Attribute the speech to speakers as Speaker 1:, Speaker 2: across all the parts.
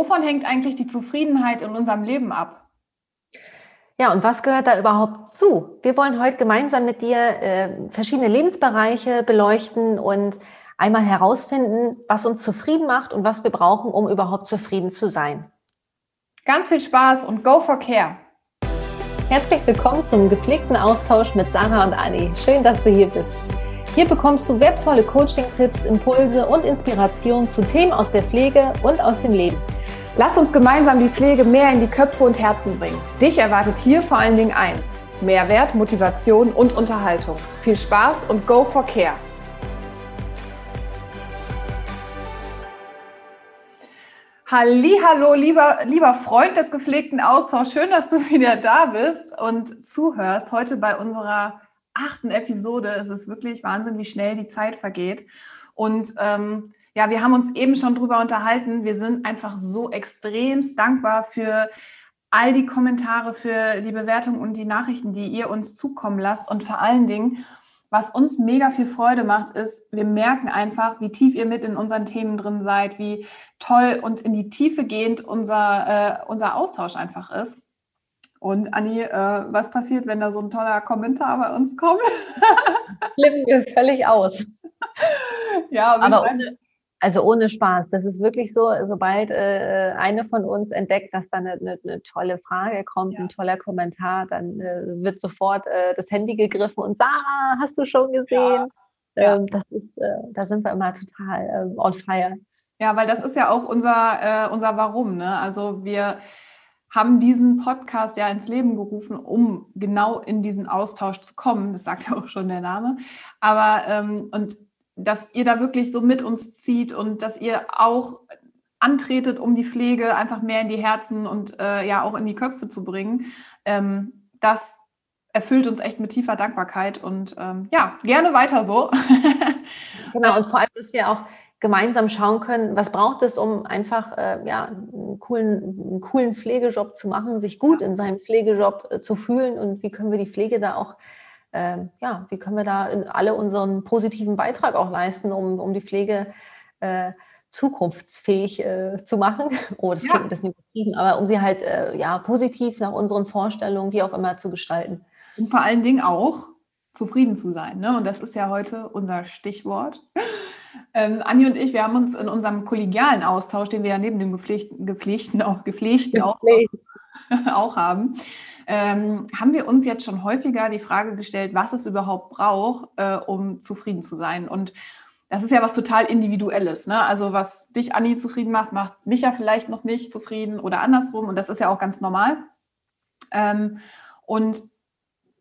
Speaker 1: Wovon hängt eigentlich die Zufriedenheit in unserem Leben ab?
Speaker 2: Ja, und was gehört da überhaupt zu? Wir wollen heute gemeinsam mit dir äh, verschiedene Lebensbereiche beleuchten und einmal herausfinden, was uns zufrieden macht und was wir brauchen, um überhaupt zufrieden zu sein.
Speaker 1: Ganz viel Spaß und go for care!
Speaker 2: Herzlich willkommen zum gepflegten Austausch mit Sarah und Anni. Schön, dass du hier bist. Hier bekommst du wertvolle Coaching-Tipps, Impulse und Inspiration zu Themen aus der Pflege und aus dem Leben.
Speaker 1: Lass uns gemeinsam die Pflege mehr in die Köpfe und Herzen bringen. Dich erwartet hier vor allen Dingen eins: Mehrwert, Motivation und Unterhaltung. Viel Spaß und go for care! Hallo, lieber, lieber Freund des gepflegten Austauschs. Schön, dass du wieder da bist und zuhörst. Heute bei unserer achten Episode. Es ist wirklich Wahnsinn, wie schnell die Zeit vergeht. Und ähm, ja, wir haben uns eben schon drüber unterhalten. Wir sind einfach so extremst dankbar für all die Kommentare, für die Bewertungen und die Nachrichten, die ihr uns zukommen lasst. Und vor allen Dingen, was uns mega viel Freude macht, ist, wir merken einfach, wie tief ihr mit in unseren Themen drin seid, wie toll und in die Tiefe gehend unser, äh, unser Austausch einfach ist. Und Anni, äh, was passiert, wenn da so ein toller Kommentar bei uns kommt?
Speaker 2: Flippen wir völlig aus. ja, aber ohne, also ohne Spaß. Das ist wirklich so, sobald äh, eine von uns entdeckt, dass da eine, eine, eine tolle Frage kommt, ja. ein toller Kommentar, dann äh, wird sofort äh, das Handy gegriffen und Sarah, hast du schon gesehen? Ja. Ähm, das ist, äh, da sind wir immer total ähm, on fire.
Speaker 1: Ja, weil das ist ja auch unser, äh, unser Warum. Ne? Also wir haben diesen Podcast ja ins Leben gerufen, um genau in diesen Austausch zu kommen. Das sagt ja auch schon der Name. Aber ähm, und dass ihr da wirklich so mit uns zieht und dass ihr auch antretet, um die Pflege einfach mehr in die Herzen und äh, ja auch in die Köpfe zu bringen. Ähm, das erfüllt uns echt mit tiefer Dankbarkeit und ähm, ja, gerne weiter so.
Speaker 2: genau, und vor allem, dass wir auch gemeinsam schauen können, was braucht es, um einfach äh, ja, einen, coolen, einen coolen Pflegejob zu machen, sich gut in seinem Pflegejob äh, zu fühlen und wie können wir die Pflege da auch äh, ja, wie können wir da alle unseren positiven Beitrag auch leisten, um, um die Pflege äh, zukunftsfähig äh, zu machen. Oh, das klingt ja. ein bisschen übertrieben, aber um sie halt äh, ja, positiv nach unseren Vorstellungen, wie auch immer, zu gestalten.
Speaker 1: Und vor allen Dingen auch zufrieden zu sein. Ne? Und das ist ja heute unser Stichwort. Ähm, Anni und ich, wir haben uns in unserem kollegialen Austausch, den wir ja neben dem gepflegten, gepflegten, auch gepflegten Austausch auch haben, ähm, haben wir uns jetzt schon häufiger die Frage gestellt, was es überhaupt braucht, äh, um zufrieden zu sein. Und das ist ja was total Individuelles. Ne? Also was dich, Anni, zufrieden macht, macht mich ja vielleicht noch nicht zufrieden oder andersrum. Und das ist ja auch ganz normal. Ähm, und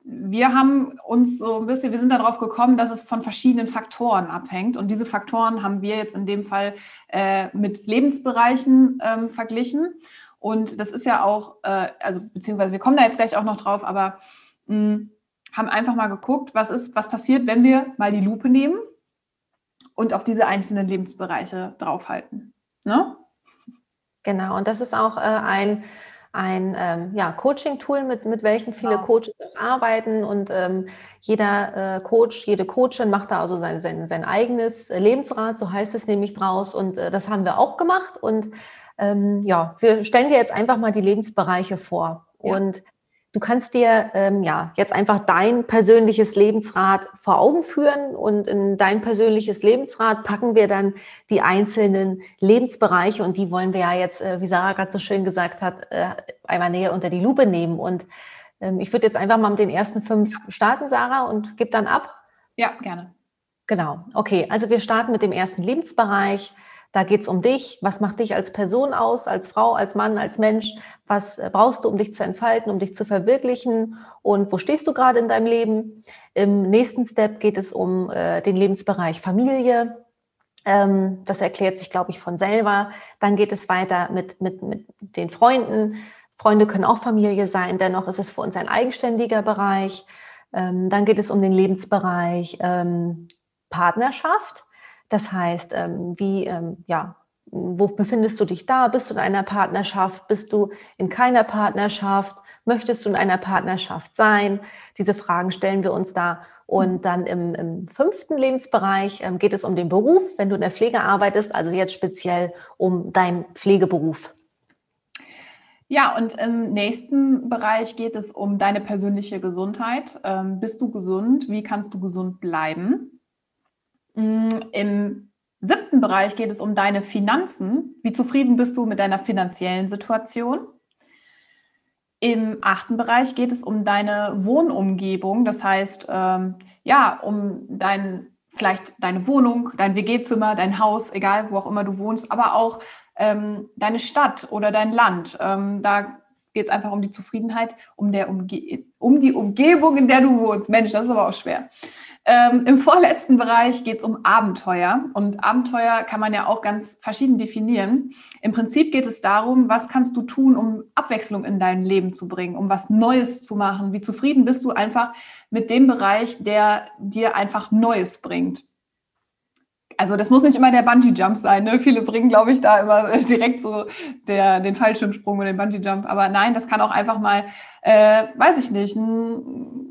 Speaker 1: wir haben uns so ein bisschen, wir sind darauf gekommen, dass es von verschiedenen Faktoren abhängt. Und diese Faktoren haben wir jetzt in dem Fall äh, mit Lebensbereichen ähm, verglichen. Und das ist ja auch, äh, also beziehungsweise wir kommen da jetzt gleich auch noch drauf, aber mh, hm, haben einfach mal geguckt, was ist, was passiert, wenn wir mal die Lupe nehmen und auf diese einzelnen Lebensbereiche draufhalten. Ne?
Speaker 2: Genau, und das ist auch äh, ein, ein ähm, ja, Coaching-Tool, mit, mit welchem viele genau. Coaches arbeiten. Und ähm, jeder äh, Coach, jede Coachin macht da also sein, sein, sein eigenes Lebensrad, so heißt es nämlich draus. Und äh, das haben wir auch gemacht. Und ähm, ja, wir stellen dir jetzt einfach mal die Lebensbereiche vor. Ja. Und du kannst dir ähm, ja jetzt einfach dein persönliches Lebensrad vor Augen führen und in dein persönliches Lebensrad packen wir dann die einzelnen Lebensbereiche und die wollen wir ja jetzt, äh, wie Sarah gerade so schön gesagt hat, äh, einmal näher unter die Lupe nehmen. Und ähm, ich würde jetzt einfach mal mit den ersten fünf starten, Sarah, und gib dann ab.
Speaker 1: Ja, gerne.
Speaker 2: Genau. Okay, also wir starten mit dem ersten Lebensbereich. Da geht es um dich. Was macht dich als Person aus, als Frau, als Mann, als Mensch? Was äh, brauchst du, um dich zu entfalten, um dich zu verwirklichen? Und wo stehst du gerade in deinem Leben? Im nächsten Step geht es um äh, den Lebensbereich Familie. Ähm, das erklärt sich, glaube ich, von selber. Dann geht es weiter mit, mit, mit den Freunden. Freunde können auch Familie sein, dennoch ist es für uns ein eigenständiger Bereich. Ähm, dann geht es um den Lebensbereich ähm, Partnerschaft. Das heißt, ähm, wie, ähm, ja, wo befindest du dich da? Bist du in einer Partnerschaft? Bist du in keiner Partnerschaft? Möchtest du in einer Partnerschaft sein? Diese Fragen stellen wir uns da. Und dann im, im fünften Lebensbereich ähm, geht es um den Beruf, wenn du in der Pflege arbeitest, also jetzt speziell um deinen Pflegeberuf.
Speaker 1: Ja, und im nächsten Bereich geht es um deine persönliche Gesundheit. Bist du gesund? Wie kannst du gesund bleiben? Mm, Im siebten Bereich geht es um deine Finanzen. Wie zufrieden bist du mit deiner finanziellen Situation? Im achten Bereich geht es um deine Wohnumgebung, das heißt, ähm, ja, um dein, vielleicht deine Wohnung, dein WG-Zimmer, dein Haus, egal wo auch immer du wohnst, aber auch ähm, deine Stadt oder dein Land. Ähm, da geht es einfach um die Zufriedenheit, um, der Umge um die Umgebung, in der du wohnst. Mensch, das ist aber auch schwer. Ähm, Im vorletzten Bereich geht es um Abenteuer. Und Abenteuer kann man ja auch ganz verschieden definieren. Im Prinzip geht es darum, was kannst du tun, um Abwechslung in dein Leben zu bringen, um was Neues zu machen. Wie zufrieden bist du einfach mit dem Bereich, der dir einfach Neues bringt. Also das muss nicht immer der Bungee-Jump sein. Ne? Viele bringen, glaube ich, da immer direkt so der, den Fallschirmsprung oder den Bungee-Jump. Aber nein, das kann auch einfach mal, äh, weiß ich nicht, ein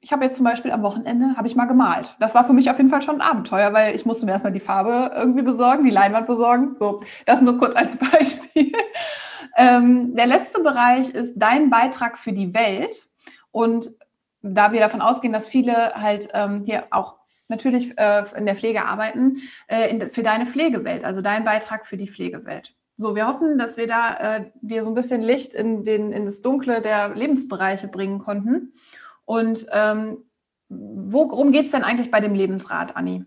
Speaker 1: ich habe jetzt zum Beispiel am Wochenende, habe ich mal gemalt. Das war für mich auf jeden Fall schon ein Abenteuer, weil ich musste mir erstmal die Farbe irgendwie besorgen, die Leinwand besorgen. So, das nur kurz als Beispiel. ähm, der letzte Bereich ist dein Beitrag für die Welt. Und da wir davon ausgehen, dass viele halt ähm, hier auch natürlich äh, in der Pflege arbeiten, äh, in, für deine Pflegewelt, also dein Beitrag für die Pflegewelt. So, wir hoffen, dass wir da äh, dir so ein bisschen Licht in, den, in das Dunkle der Lebensbereiche bringen konnten. Und ähm, worum geht es denn eigentlich bei dem Lebensrat, Anni?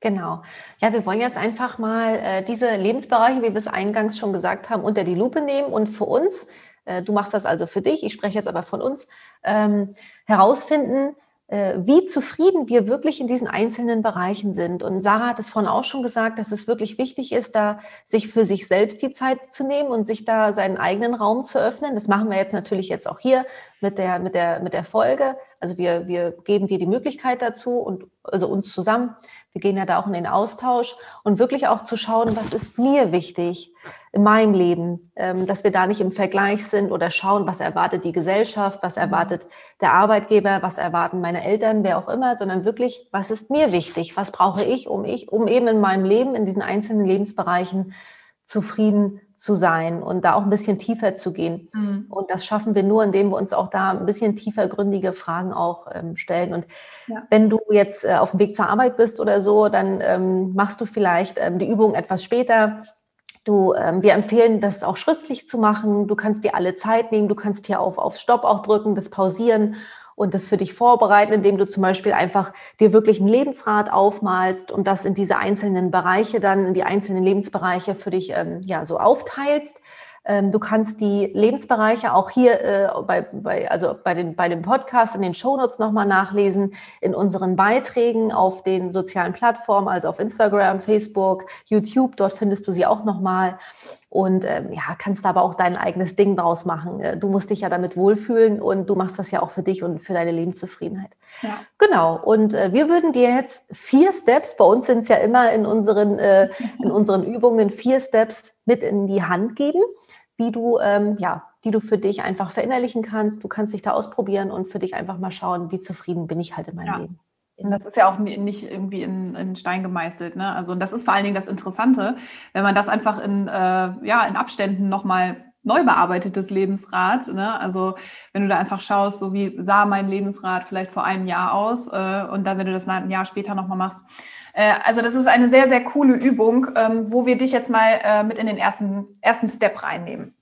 Speaker 2: Genau. Ja, wir wollen jetzt einfach mal äh, diese Lebensbereiche, wie wir es eingangs schon gesagt haben, unter die Lupe nehmen und für uns, äh, du machst das also für dich, ich spreche jetzt aber von uns, ähm, herausfinden, wie zufrieden wir wirklich in diesen einzelnen Bereichen sind. Und Sarah hat es vorhin auch schon gesagt, dass es wirklich wichtig ist, da sich für sich selbst die Zeit zu nehmen und sich da seinen eigenen Raum zu öffnen. Das machen wir jetzt natürlich jetzt auch hier mit der, mit der, mit der Folge. Also wir, wir geben dir die Möglichkeit dazu und also uns zusammen. Wir gehen ja da auch in den Austausch und wirklich auch zu schauen, was ist mir wichtig in meinem Leben, ähm, dass wir da nicht im Vergleich sind oder schauen, was erwartet die Gesellschaft, was erwartet der Arbeitgeber, was erwarten meine Eltern, wer auch immer, sondern wirklich, was ist mir wichtig, was brauche ich, um ich, um eben in meinem Leben, in diesen einzelnen Lebensbereichen zufrieden zu sein und da auch ein bisschen tiefer zu gehen. Mhm. Und das schaffen wir nur, indem wir uns auch da ein bisschen tiefergründige Fragen auch ähm, stellen. Und ja. wenn du jetzt äh, auf dem Weg zur Arbeit bist oder so, dann ähm, machst du vielleicht ähm, die Übung etwas später. Du, ähm, wir empfehlen, das auch schriftlich zu machen. Du kannst dir alle Zeit nehmen. Du kannst hier auf, auf Stopp auch drücken, das pausieren und das für dich vorbereiten, indem du zum Beispiel einfach dir wirklich ein Lebensrad aufmalst und das in diese einzelnen Bereiche dann, in die einzelnen Lebensbereiche für dich ähm, ja so aufteilst. Ähm, du kannst die Lebensbereiche auch hier äh, bei, bei, also bei, den, bei dem Podcast in den Shownotes nochmal nachlesen, in unseren Beiträgen auf den sozialen Plattformen, also auf Instagram, Facebook, YouTube, dort findest du sie auch nochmal und ähm, ja, kannst aber auch dein eigenes Ding draus machen. Äh, du musst dich ja damit wohlfühlen und du machst das ja auch für dich und für deine Lebenszufriedenheit. Ja. Genau. Und äh, wir würden dir jetzt vier Steps, bei uns sind es ja immer in unseren, äh, in unseren Übungen vier Steps mit in die Hand geben, wie du, ähm, ja, die du für dich einfach verinnerlichen kannst. Du kannst dich da ausprobieren und für dich einfach mal schauen, wie zufrieden bin ich halt in meinem ja. Leben.
Speaker 1: Das ist ja auch nicht irgendwie in, in, Stein gemeißelt. Ne? Also, und das ist vor allen Dingen das Interessante, wenn man das einfach in, äh, ja, in Abständen nochmal neu bearbeitetes Lebensrad. Ne? Also wenn du da einfach schaust, so wie sah mein Lebensrad vielleicht vor einem Jahr aus äh, und dann, wenn du das ein Jahr später nochmal machst. Äh, also das ist eine sehr, sehr coole Übung, ähm, wo wir dich jetzt mal äh, mit in den ersten, ersten Step reinnehmen.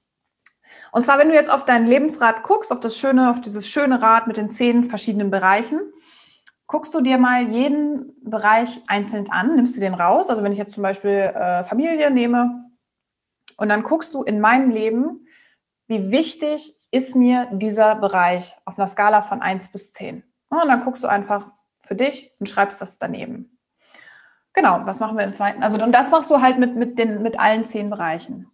Speaker 1: Und zwar, wenn du jetzt auf dein Lebensrad guckst, auf das schöne, auf dieses schöne Rad mit den zehn verschiedenen Bereichen, guckst du dir mal jeden Bereich einzeln an, nimmst du den raus. Also wenn ich jetzt zum Beispiel äh, Familie nehme und dann guckst du in meinem Leben, wie wichtig ist mir dieser Bereich auf einer Skala von 1 bis 10. Und dann guckst du einfach für dich und schreibst das daneben. Genau, was machen wir im zweiten? Also und das machst du halt mit, mit, den, mit allen zehn Bereichen.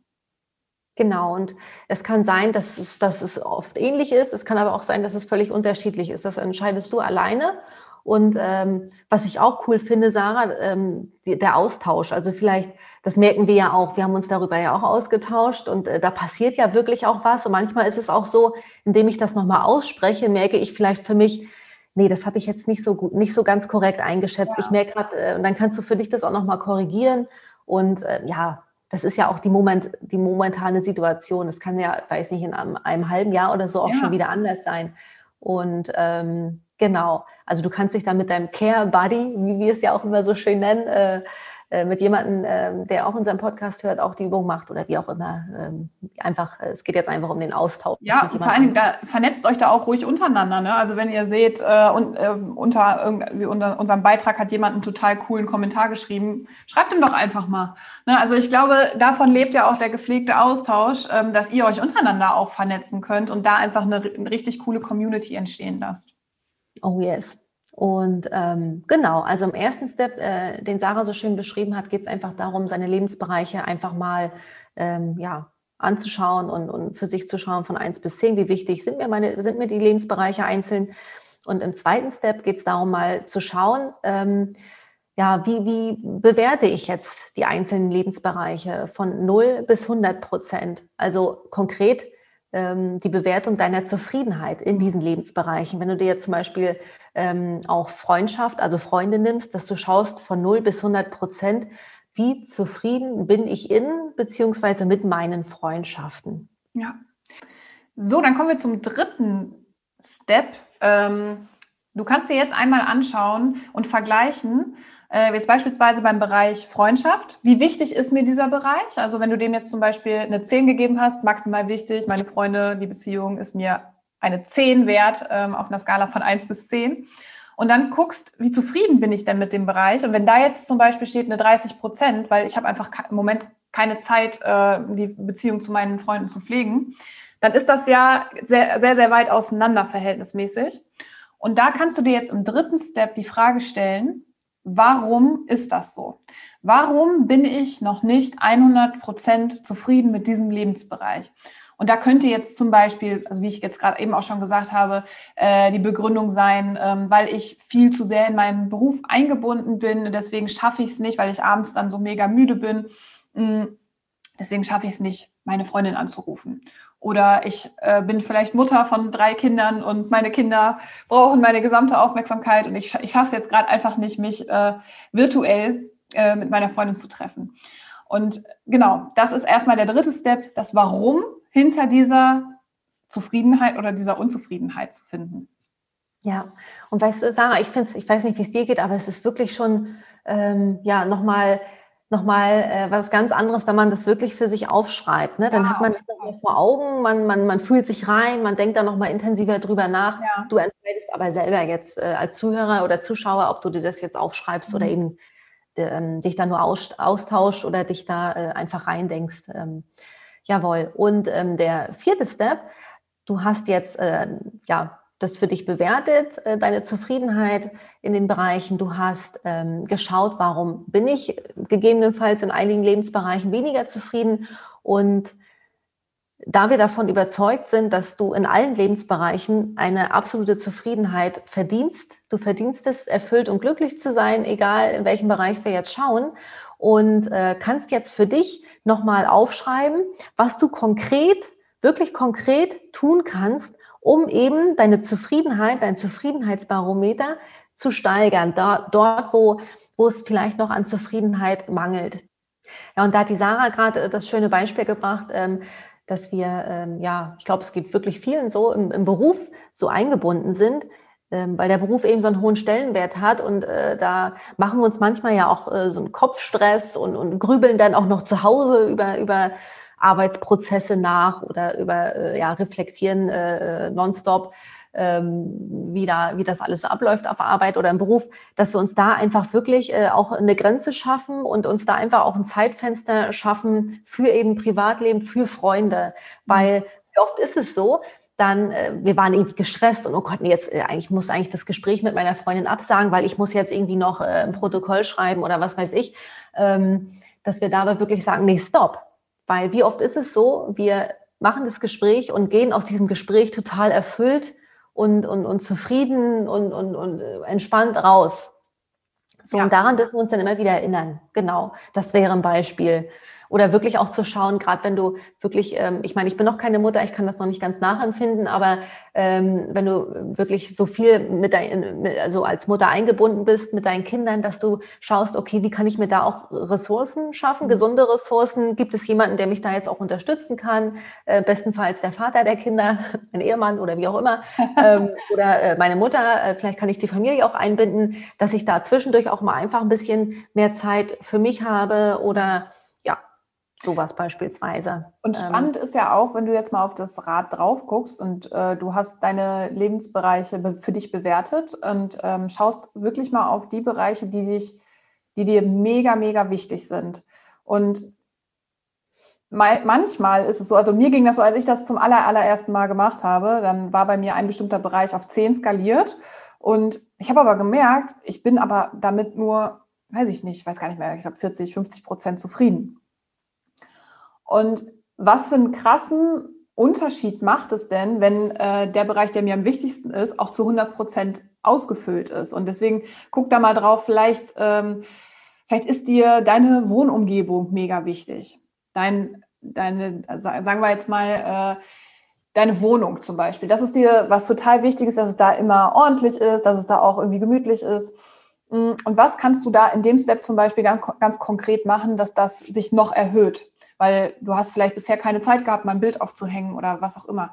Speaker 2: Genau, und es kann sein, dass es, dass es oft ähnlich ist. Es kann aber auch sein, dass es völlig unterschiedlich ist. Das entscheidest du alleine. Und ähm, was ich auch cool finde, Sarah, ähm, die, der Austausch. Also vielleicht, das merken wir ja auch, wir haben uns darüber ja auch ausgetauscht und äh, da passiert ja wirklich auch was. Und manchmal ist es auch so, indem ich das nochmal ausspreche, merke ich vielleicht für mich, nee, das habe ich jetzt nicht so gut, nicht so ganz korrekt eingeschätzt. Ja. Ich merke gerade, äh, und dann kannst du für dich das auch nochmal korrigieren. Und äh, ja, das ist ja auch die, Moment, die momentane Situation. Das kann ja, weiß nicht, in einem, einem halben Jahr oder so auch ja. schon wieder anders sein. Und ähm, genau, also du kannst dich dann mit deinem Care Buddy, wie wir es ja auch immer so schön nennen, äh, äh, mit jemandem, äh, der auch unseren Podcast hört, auch die Übung macht oder wie auch immer. Ähm, einfach, es geht jetzt einfach um den Austausch.
Speaker 1: Ja, und vor allen Dingen, da, vernetzt euch da auch ruhig untereinander. Ne? Also wenn ihr seht, äh, und, äh, unter, unter unserem Beitrag hat jemand einen total coolen Kommentar geschrieben, schreibt ihm doch einfach mal. Ne? Also ich glaube, davon lebt ja auch der gepflegte Austausch, ähm, dass ihr euch untereinander auch vernetzen könnt und da einfach eine, eine richtig coole Community entstehen lasst.
Speaker 2: Oh yes. Und ähm, genau, also im ersten Step, äh, den Sarah so schön beschrieben hat, geht es einfach darum, seine Lebensbereiche einfach mal ähm, ja, anzuschauen und, und für sich zu schauen von 1 bis 10, wie wichtig sind mir, meine, sind mir die Lebensbereiche einzeln. Und im zweiten Step geht es darum, mal zu schauen, ähm, ja, wie, wie bewerte ich jetzt die einzelnen Lebensbereiche von 0 bis 100 Prozent? Also konkret, ähm, die Bewertung deiner Zufriedenheit in diesen Lebensbereichen. Wenn du dir jetzt zum Beispiel ähm, auch Freundschaft, also Freunde nimmst, dass du schaust von 0 bis 100 Prozent, wie zufrieden bin ich in beziehungsweise mit meinen Freundschaften.
Speaker 1: Ja. So, dann kommen wir zum dritten Step. Ähm, du kannst dir jetzt einmal anschauen und vergleichen, äh, jetzt beispielsweise beim Bereich Freundschaft. Wie wichtig ist mir dieser Bereich? Also wenn du dem jetzt zum Beispiel eine 10 gegeben hast, maximal wichtig, meine Freunde, die Beziehung ist mir eine 10 wert ähm, auf einer Skala von 1 bis 10. Und dann guckst, wie zufrieden bin ich denn mit dem Bereich? Und wenn da jetzt zum Beispiel steht eine 30 Prozent, weil ich habe einfach im Moment keine Zeit, äh, die Beziehung zu meinen Freunden zu pflegen, dann ist das ja sehr, sehr, sehr weit auseinander verhältnismäßig. Und da kannst du dir jetzt im dritten Step die Frage stellen, warum ist das so? Warum bin ich noch nicht 100% zufrieden mit diesem Lebensbereich? Und da könnte jetzt zum Beispiel, also wie ich jetzt gerade eben auch schon gesagt habe, äh, die Begründung sein, ähm, weil ich viel zu sehr in meinem Beruf eingebunden bin. Deswegen schaffe ich es nicht, weil ich abends dann so mega müde bin. Mm, deswegen schaffe ich es nicht, meine Freundin anzurufen. Oder ich äh, bin vielleicht Mutter von drei Kindern und meine Kinder brauchen meine gesamte Aufmerksamkeit und ich, ich schaffe es jetzt gerade einfach nicht, mich äh, virtuell äh, mit meiner Freundin zu treffen. Und genau, das ist erstmal der dritte Step, das Warum hinter dieser Zufriedenheit oder dieser Unzufriedenheit zu finden.
Speaker 2: Ja, und weißt du, Sarah, ich finde ich weiß nicht, wie es dir geht, aber es ist wirklich schon ähm, ja nochmal nochmal äh, was ganz anderes, wenn man das wirklich für sich aufschreibt. Ne? Dann ja, hat man das nochmal vor Augen, man, man, man fühlt sich rein, man denkt da nochmal intensiver drüber nach. Ja. Du entscheidest aber selber jetzt äh, als Zuhörer oder Zuschauer, ob du dir das jetzt aufschreibst mhm. oder eben ähm, dich da nur aus, austauscht oder dich da äh, einfach reindenkst. Ähm, jawohl. Und ähm, der vierte Step, du hast jetzt äh, ja das für dich bewertet, äh, deine Zufriedenheit in den Bereichen. Du hast ähm, geschaut, warum bin ich gegebenenfalls in einigen Lebensbereichen weniger zufrieden. Und da wir davon überzeugt sind, dass du in allen Lebensbereichen eine absolute Zufriedenheit verdienst, du verdienst es, erfüllt und glücklich zu sein, egal in welchem Bereich wir jetzt schauen. Und äh, kannst jetzt für dich nochmal aufschreiben, was du konkret, wirklich konkret tun kannst, um eben deine Zufriedenheit, dein Zufriedenheitsbarometer zu steigern, da, dort, wo, wo es vielleicht noch an Zufriedenheit mangelt. Ja, und da hat die Sarah gerade das schöne Beispiel gebracht, ähm, dass wir, ähm, ja, ich glaube, es gibt wirklich vielen so im, im Beruf so eingebunden sind, ähm, weil der Beruf eben so einen hohen Stellenwert hat und äh, da machen wir uns manchmal ja auch äh, so einen Kopfstress und, und grübeln dann auch noch zu Hause über, über Arbeitsprozesse nach oder über äh, ja, reflektieren äh, nonstop, ähm, wie, da, wie das alles so abläuft auf Arbeit oder im Beruf, dass wir uns da einfach wirklich äh, auch eine Grenze schaffen und uns da einfach auch ein Zeitfenster schaffen für eben Privatleben, für Freunde. Mhm. Weil wie oft ist es so, dann, äh, wir waren irgendwie gestresst und oh Gott, nee, jetzt, äh, ich muss eigentlich das Gespräch mit meiner Freundin absagen, weil ich muss jetzt irgendwie noch äh, ein Protokoll schreiben oder was weiß ich, ähm, dass wir dabei wirklich sagen, nee, stopp, weil wie oft ist es so, wir machen das Gespräch und gehen aus diesem Gespräch total erfüllt und, und, und zufrieden und, und, und entspannt raus. So, ja. und daran dürfen wir uns dann immer wieder erinnern. Genau, das wäre ein Beispiel. Oder wirklich auch zu schauen, gerade wenn du wirklich, ähm, ich meine, ich bin noch keine Mutter, ich kann das noch nicht ganz nachempfinden, aber ähm, wenn du wirklich so viel mit dein, also als Mutter eingebunden bist mit deinen Kindern, dass du schaust, okay, wie kann ich mir da auch Ressourcen schaffen, mhm. gesunde Ressourcen? Gibt es jemanden, der mich da jetzt auch unterstützen kann? Äh, bestenfalls der Vater der Kinder, ein Ehemann oder wie auch immer, ähm, oder äh, meine Mutter, äh, vielleicht kann ich die Familie auch einbinden, dass ich da zwischendurch auch mal einfach ein bisschen mehr Zeit für mich habe oder Sowas beispielsweise.
Speaker 1: Und ähm, spannend ähm, ist ja auch, wenn du jetzt mal auf das Rad drauf guckst und äh, du hast deine Lebensbereiche für dich bewertet und ähm, schaust wirklich mal auf die Bereiche, die dich, die dir mega, mega wichtig sind. Und manchmal ist es so, also mir ging das so, als ich das zum aller, allerersten Mal gemacht habe, dann war bei mir ein bestimmter Bereich auf 10 skaliert. Und ich habe aber gemerkt, ich bin aber damit nur, weiß ich nicht, weiß gar nicht mehr, ich glaube 40, 50 Prozent zufrieden. Und was für einen krassen Unterschied macht es denn, wenn äh, der Bereich, der mir am wichtigsten ist, auch zu 100 Prozent ausgefüllt ist? Und deswegen guck da mal drauf, vielleicht, ähm, vielleicht ist dir deine Wohnumgebung mega wichtig. Dein, deine, sagen wir jetzt mal, äh, deine Wohnung zum Beispiel. Das ist dir was total wichtig ist, dass es da immer ordentlich ist, dass es da auch irgendwie gemütlich ist. Mm, und was kannst du da in dem Step zum Beispiel ganz, ganz konkret machen, dass das sich noch erhöht? Weil du hast vielleicht bisher keine Zeit gehabt, mal ein Bild aufzuhängen oder was auch immer.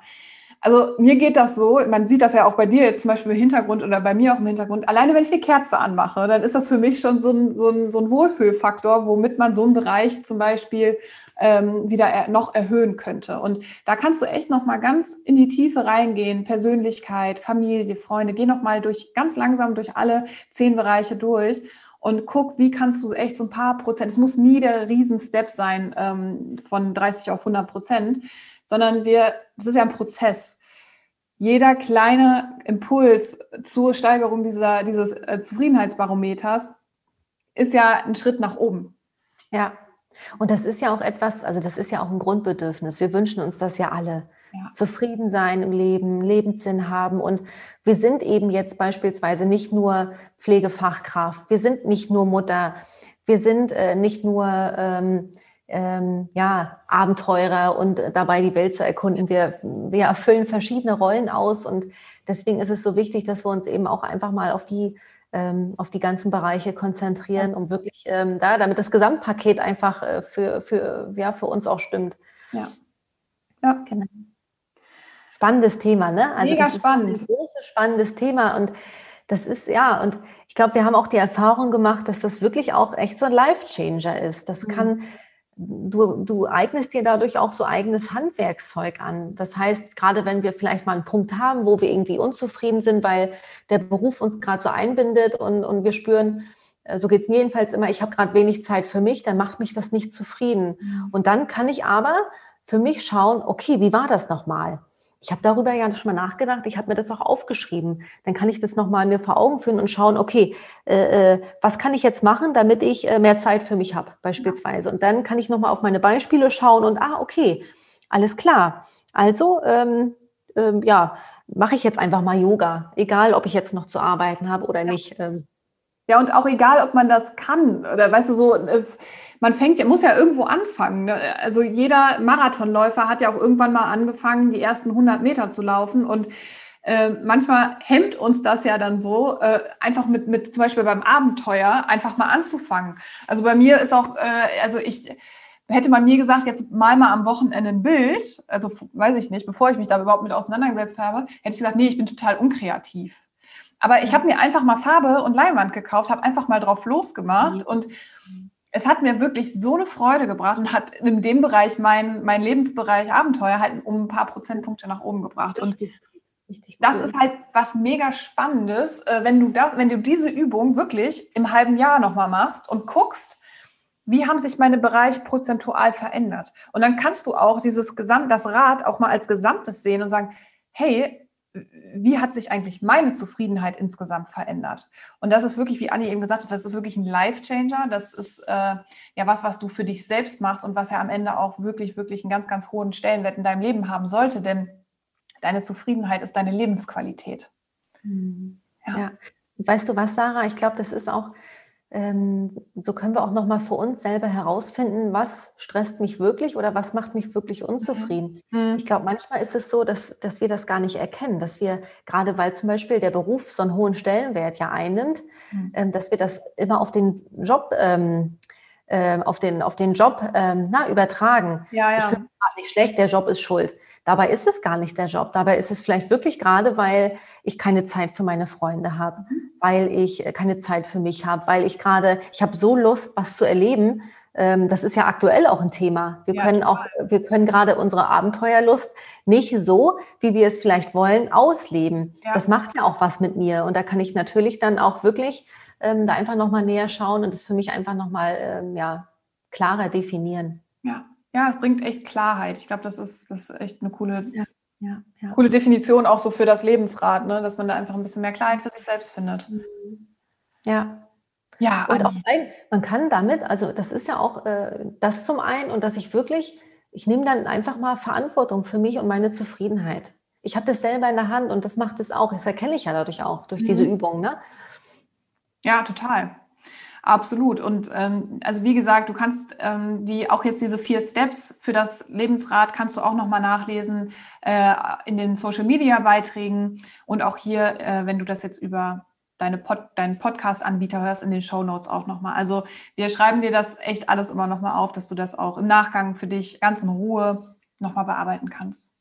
Speaker 1: Also mir geht das so, man sieht das ja auch bei dir jetzt zum Beispiel im Hintergrund oder bei mir auch im Hintergrund. Alleine wenn ich eine Kerze anmache, dann ist das für mich schon so ein, so ein, so ein Wohlfühlfaktor, womit man so einen Bereich zum Beispiel ähm, wieder er, noch erhöhen könnte. Und da kannst du echt noch mal ganz in die Tiefe reingehen. Persönlichkeit, Familie, Freunde. Geh noch mal durch ganz langsam durch alle zehn Bereiche durch und guck, wie kannst du echt so ein paar Prozent, es muss nie der Riesenstep sein ähm, von 30 auf 100 Prozent, sondern wir, das ist ja ein Prozess. Jeder kleine Impuls zur Steigerung dieser, dieses äh, Zufriedenheitsbarometers ist ja ein Schritt nach oben.
Speaker 2: Ja, und das ist ja auch etwas, also das ist ja auch ein Grundbedürfnis. Wir wünschen uns das ja alle ja. zufrieden sein im Leben, Lebenssinn haben. Und wir sind eben jetzt beispielsweise nicht nur Pflegefachkraft, wir sind nicht nur Mutter, wir sind äh, nicht nur ähm, ähm, ja, Abenteurer und dabei die Welt zu erkunden. Wir, wir erfüllen verschiedene Rollen aus und deswegen ist es so wichtig, dass wir uns eben auch einfach mal auf die ähm, auf die ganzen Bereiche konzentrieren, um wirklich ähm, da, damit das Gesamtpaket einfach äh, für, für, ja, für uns auch stimmt.
Speaker 1: Ja. Ja. Genau
Speaker 2: spannendes Thema, ne?
Speaker 1: Also Mega spannend.
Speaker 2: ein großes, spannendes Thema und das ist, ja, und ich glaube, wir haben auch die Erfahrung gemacht, dass das wirklich auch echt so ein Life-Changer ist. Das mhm. kann, du, du eignest dir dadurch auch so eigenes Handwerkszeug an. Das heißt, gerade wenn wir vielleicht mal einen Punkt haben, wo wir irgendwie unzufrieden sind, weil der Beruf uns gerade so einbindet und, und wir spüren, äh, so geht es mir jedenfalls immer, ich habe gerade wenig Zeit für mich, dann macht mich das nicht zufrieden. Mhm. Und dann kann ich aber für mich schauen, okay, wie war das nochmal? Ich habe darüber ja schon mal nachgedacht, ich habe mir das auch aufgeschrieben. Dann kann ich das nochmal mir vor Augen führen und schauen, okay, äh, äh, was kann ich jetzt machen, damit ich äh, mehr Zeit für mich habe, beispielsweise. Und dann kann ich nochmal auf meine Beispiele schauen und, ah, okay, alles klar. Also, ähm, ähm, ja, mache ich jetzt einfach mal Yoga, egal ob ich jetzt noch zu arbeiten habe oder ja. nicht. Ähm.
Speaker 1: Ja, und auch egal, ob man das kann oder weißt du so, äh, man fängt, muss ja irgendwo anfangen. Ne? Also jeder Marathonläufer hat ja auch irgendwann mal angefangen, die ersten 100 Meter zu laufen und äh, manchmal hemmt uns das ja dann so, äh, einfach mit, mit zum Beispiel beim Abenteuer einfach mal anzufangen. Also bei mir ist auch, äh, also ich, hätte man mir gesagt, jetzt mal mal am Wochenende ein Bild, also weiß ich nicht, bevor ich mich da überhaupt mit auseinandergesetzt habe, hätte ich gesagt, nee, ich bin total unkreativ. Aber ich habe mir einfach mal Farbe und Leinwand gekauft, habe einfach mal drauf losgemacht mhm. und es hat mir wirklich so eine Freude gebracht und hat in dem Bereich mein, mein Lebensbereich Abenteuer halt um ein paar Prozentpunkte nach oben gebracht. Und richtig das ist halt was mega Spannendes, äh, wenn du das, wenn du diese Übung wirklich im halben Jahr nochmal machst und guckst, wie haben sich meine Bereiche prozentual verändert? Und dann kannst du auch dieses Gesamt, das Rad auch mal als Gesamtes sehen und sagen, hey, wie hat sich eigentlich meine Zufriedenheit insgesamt verändert? Und das ist wirklich, wie Anni eben gesagt hat, das ist wirklich ein Life-Changer. Das ist äh, ja was, was du für dich selbst machst und was ja am Ende auch wirklich, wirklich einen ganz, ganz hohen Stellenwert in deinem Leben haben sollte, denn deine Zufriedenheit ist deine Lebensqualität.
Speaker 2: Mhm. Ja. ja. Weißt du was, Sarah? Ich glaube, das ist auch so können wir auch nochmal für uns selber herausfinden, was stresst mich wirklich oder was macht mich wirklich unzufrieden. Mhm. Ich glaube, manchmal ist es so, dass, dass wir das gar nicht erkennen, dass wir, gerade weil zum Beispiel der Beruf so einen hohen Stellenwert ja einnimmt, mhm. ähm, dass wir das immer auf den Job ähm, äh, auf, den, auf den Job ähm, na, übertragen.
Speaker 1: Ja, ja.
Speaker 2: Ich finde es nicht schlecht, der Job ist schuld. Dabei ist es gar nicht der Job. Dabei ist es vielleicht wirklich gerade, weil ich keine Zeit für meine Freunde habe, mhm. weil ich keine Zeit für mich habe, weil ich gerade, ich habe so Lust, was zu erleben. Ähm, das ist ja aktuell auch ein Thema. Wir ja, können total. auch, wir können gerade unsere Abenteuerlust nicht so, wie wir es vielleicht wollen, ausleben. Ja. Das macht ja auch was mit mir. Und da kann ich natürlich dann auch wirklich ähm, da einfach nochmal näher schauen und das für mich einfach nochmal ähm, ja, klarer definieren.
Speaker 1: Ja. es bringt echt Klarheit. Ich glaube, das ist, das ist echt eine coole,
Speaker 2: ja. Ja, ja.
Speaker 1: coole Definition auch so für das Lebensrad, ne? dass man da einfach ein bisschen mehr Klarheit für sich selbst findet.
Speaker 2: Mhm. Ja. Ja, und auch ein, man kann damit, also das ist ja auch äh, das zum einen und dass ich wirklich, ich nehme dann einfach mal Verantwortung für mich und meine Zufriedenheit. Ich habe das selber in der Hand und das macht es auch. Das erkenne ich ja dadurch auch, durch mhm. diese Übung. Ne?
Speaker 1: Ja, total. Absolut. Und ähm, also wie gesagt, du kannst ähm, die auch jetzt diese vier Steps für das Lebensrad kannst du auch nochmal nachlesen äh, in den Social Media Beiträgen und auch hier, äh, wenn du das jetzt über deine Pod, deinen Podcast-Anbieter hörst, in den Show Notes auch nochmal. Also wir schreiben dir das echt alles immer nochmal auf, dass du das auch im Nachgang für dich ganz in Ruhe nochmal bearbeiten kannst.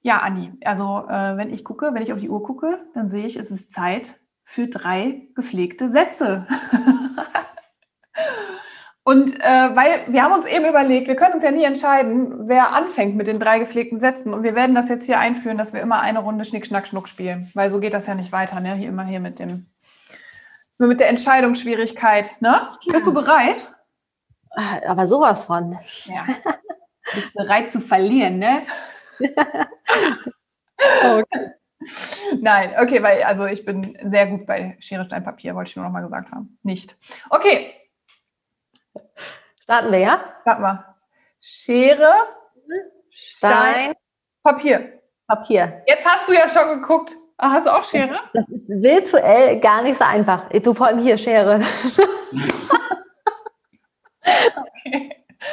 Speaker 1: Ja, Anni, also äh, wenn ich gucke, wenn ich auf die Uhr gucke, dann sehe ich, es ist Zeit für drei gepflegte Sätze. Und äh, weil wir haben uns eben überlegt, wir können uns ja nie entscheiden, wer anfängt mit den drei gepflegten Sätzen. Und wir werden das jetzt hier einführen, dass wir immer eine Runde Schnick, Schnack, Schnuck spielen. Weil so geht das ja nicht weiter, ne? Hier immer hier mit dem, nur mit der Entscheidungsschwierigkeit. Ne? Bist du bereit?
Speaker 2: Äh, aber sowas von.
Speaker 1: Ja. Bist bereit zu verlieren, ne? okay. Nein, okay, weil also ich bin sehr gut bei Schere, Stein, Papier, wollte ich nur noch mal gesagt haben. Nicht. Okay.
Speaker 2: Starten wir, ja?
Speaker 1: Starten wir. Schere, Stein, Stein Papier.
Speaker 2: Papier.
Speaker 1: Jetzt hast du ja schon geguckt. Ach, hast du auch Schere?
Speaker 2: Das ist virtuell gar nicht so einfach. Du vor allem hier Schere. okay.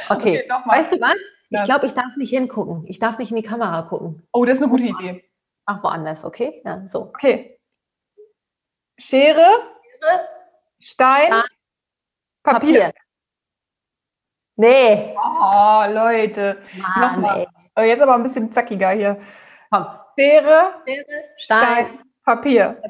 Speaker 2: Okay, okay weißt du was? Ich glaube, ich darf nicht hingucken. Ich darf nicht in die Kamera gucken.
Speaker 1: Oh, das ist eine gute Idee.
Speaker 2: Ach, woanders, okay? Ja, so.
Speaker 1: Okay. Schere, Schere Stein, Stein, Papier. Papier.
Speaker 2: Nee.
Speaker 1: Oh, Leute. Nochmal. Oh, jetzt aber ein bisschen zackiger hier. Komm. Schere, Schere Stein, Stein, Papier.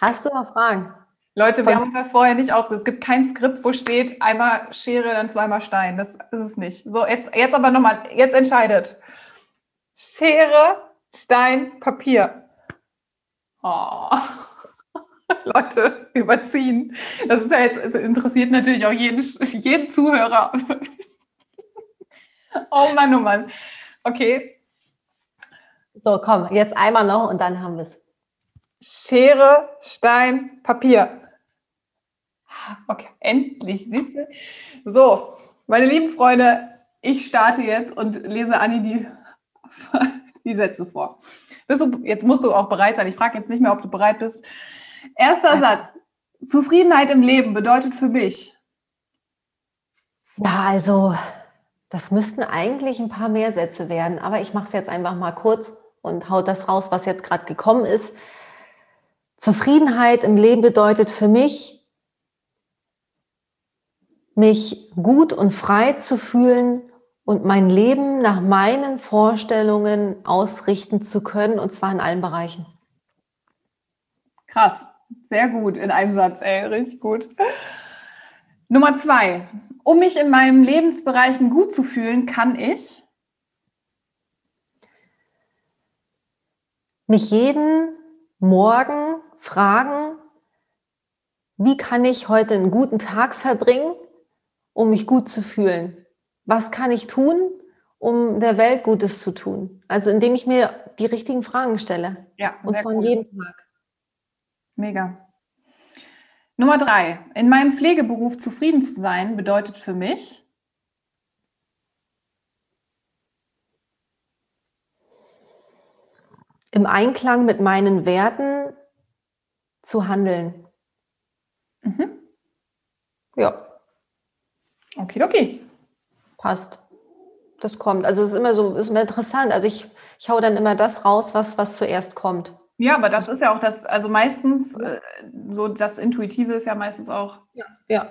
Speaker 2: Hast du noch Fragen?
Speaker 1: Leute, wir haben uns das vorher nicht ausgesucht. Es gibt kein Skript, wo steht einmal Schere, dann zweimal Stein. Das ist es nicht. So, jetzt, jetzt aber nochmal, jetzt entscheidet. Schere, Stein, Papier. Oh. Leute, überziehen. Das ist ja jetzt, also interessiert natürlich auch jeden, jeden Zuhörer. oh Mann, oh Mann. Okay.
Speaker 2: So, komm, jetzt einmal noch und dann haben wir es.
Speaker 1: Schere, Stein, Papier. Okay, endlich, siehst du? So, meine lieben Freunde, ich starte jetzt und lese Anni die die Sätze vor. Bist du, jetzt musst du auch bereit sein. Ich frage jetzt nicht mehr, ob du bereit bist. Erster Satz. Zufriedenheit im Leben bedeutet für mich.
Speaker 2: Ja, also das müssten eigentlich ein paar mehr Sätze werden, aber ich mache es jetzt einfach mal kurz und haut das raus, was jetzt gerade gekommen ist. Zufriedenheit im Leben bedeutet für mich, mich gut und frei zu fühlen und mein Leben nach meinen Vorstellungen ausrichten zu können, und zwar in allen Bereichen.
Speaker 1: Krass, sehr gut in einem Satz, ey, richtig gut. Nummer zwei, um mich in meinen Lebensbereichen gut zu fühlen, kann ich
Speaker 2: mich jeden Morgen fragen, wie kann ich heute einen guten Tag verbringen, um mich gut zu fühlen? Was kann ich tun, um der Welt Gutes zu tun? Also indem ich mir die richtigen Fragen stelle.
Speaker 1: Ja,
Speaker 2: und zwar cool. jeden Tag.
Speaker 1: Mega. Nummer drei. In meinem Pflegeberuf zufrieden zu sein bedeutet für mich,
Speaker 2: im Einklang mit meinen Werten zu handeln. Ja.
Speaker 1: Okay, okay.
Speaker 2: Passt. Das kommt. Also es ist immer so, ist immer interessant. Also ich, ich hau dann immer das raus, was, was zuerst kommt.
Speaker 1: Ja, aber das ist ja auch das, also meistens, äh, so das Intuitive ist ja meistens auch.
Speaker 2: Ja. ja.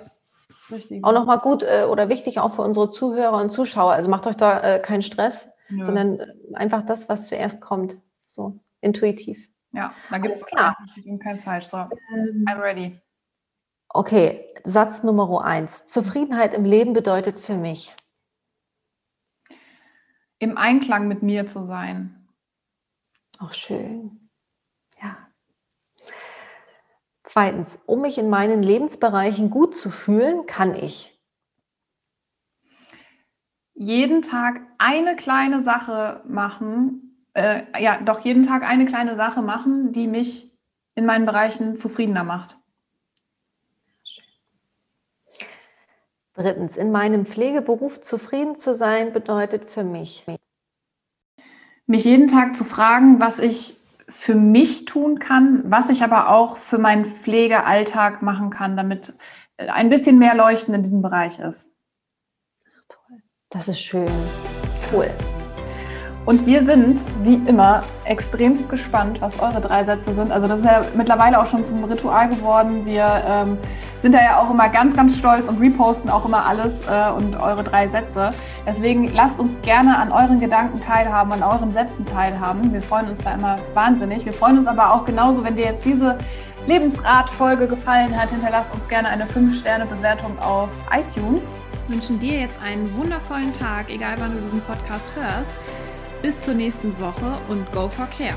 Speaker 2: Richtig. Auch nochmal gut äh, oder wichtig auch für unsere Zuhörer und Zuschauer. Also macht euch da äh, keinen Stress, ja. sondern einfach das, was zuerst kommt. So intuitiv.
Speaker 1: Ja, da gibt es und kein falsch. So, ähm, I'm ready.
Speaker 2: Okay, Satz Nummer eins. Zufriedenheit im Leben bedeutet für mich.
Speaker 1: Im Einklang mit mir zu sein.
Speaker 2: Auch schön. Ja. Zweitens, um mich in meinen Lebensbereichen gut zu fühlen, kann ich
Speaker 1: jeden Tag eine kleine Sache machen, äh, ja, doch jeden Tag eine kleine Sache machen, die mich in meinen Bereichen zufriedener macht.
Speaker 2: Drittens, in meinem Pflegeberuf zufrieden zu sein, bedeutet für mich,
Speaker 1: mich jeden Tag zu fragen, was ich für mich tun kann, was ich aber auch für meinen Pflegealltag machen kann, damit ein bisschen mehr Leuchten in diesem Bereich ist.
Speaker 2: Toll. Das ist schön. Cool.
Speaker 1: Und wir sind, wie immer, extremst gespannt, was eure drei Sätze sind. Also das ist ja mittlerweile auch schon zum Ritual geworden. Wir ähm, sind da ja auch immer ganz, ganz stolz und reposten auch immer alles äh, und eure drei Sätze. Deswegen lasst uns gerne an euren Gedanken teilhaben, an euren Sätzen teilhaben. Wir freuen uns da immer wahnsinnig. Wir freuen uns aber auch genauso, wenn dir jetzt diese Lebensrat-Folge gefallen hat. Hinterlasst uns gerne eine 5-Sterne-Bewertung auf iTunes.
Speaker 3: Wir wünschen dir jetzt einen wundervollen Tag, egal wann du diesen Podcast hörst. Bis zur nächsten Woche und go for care.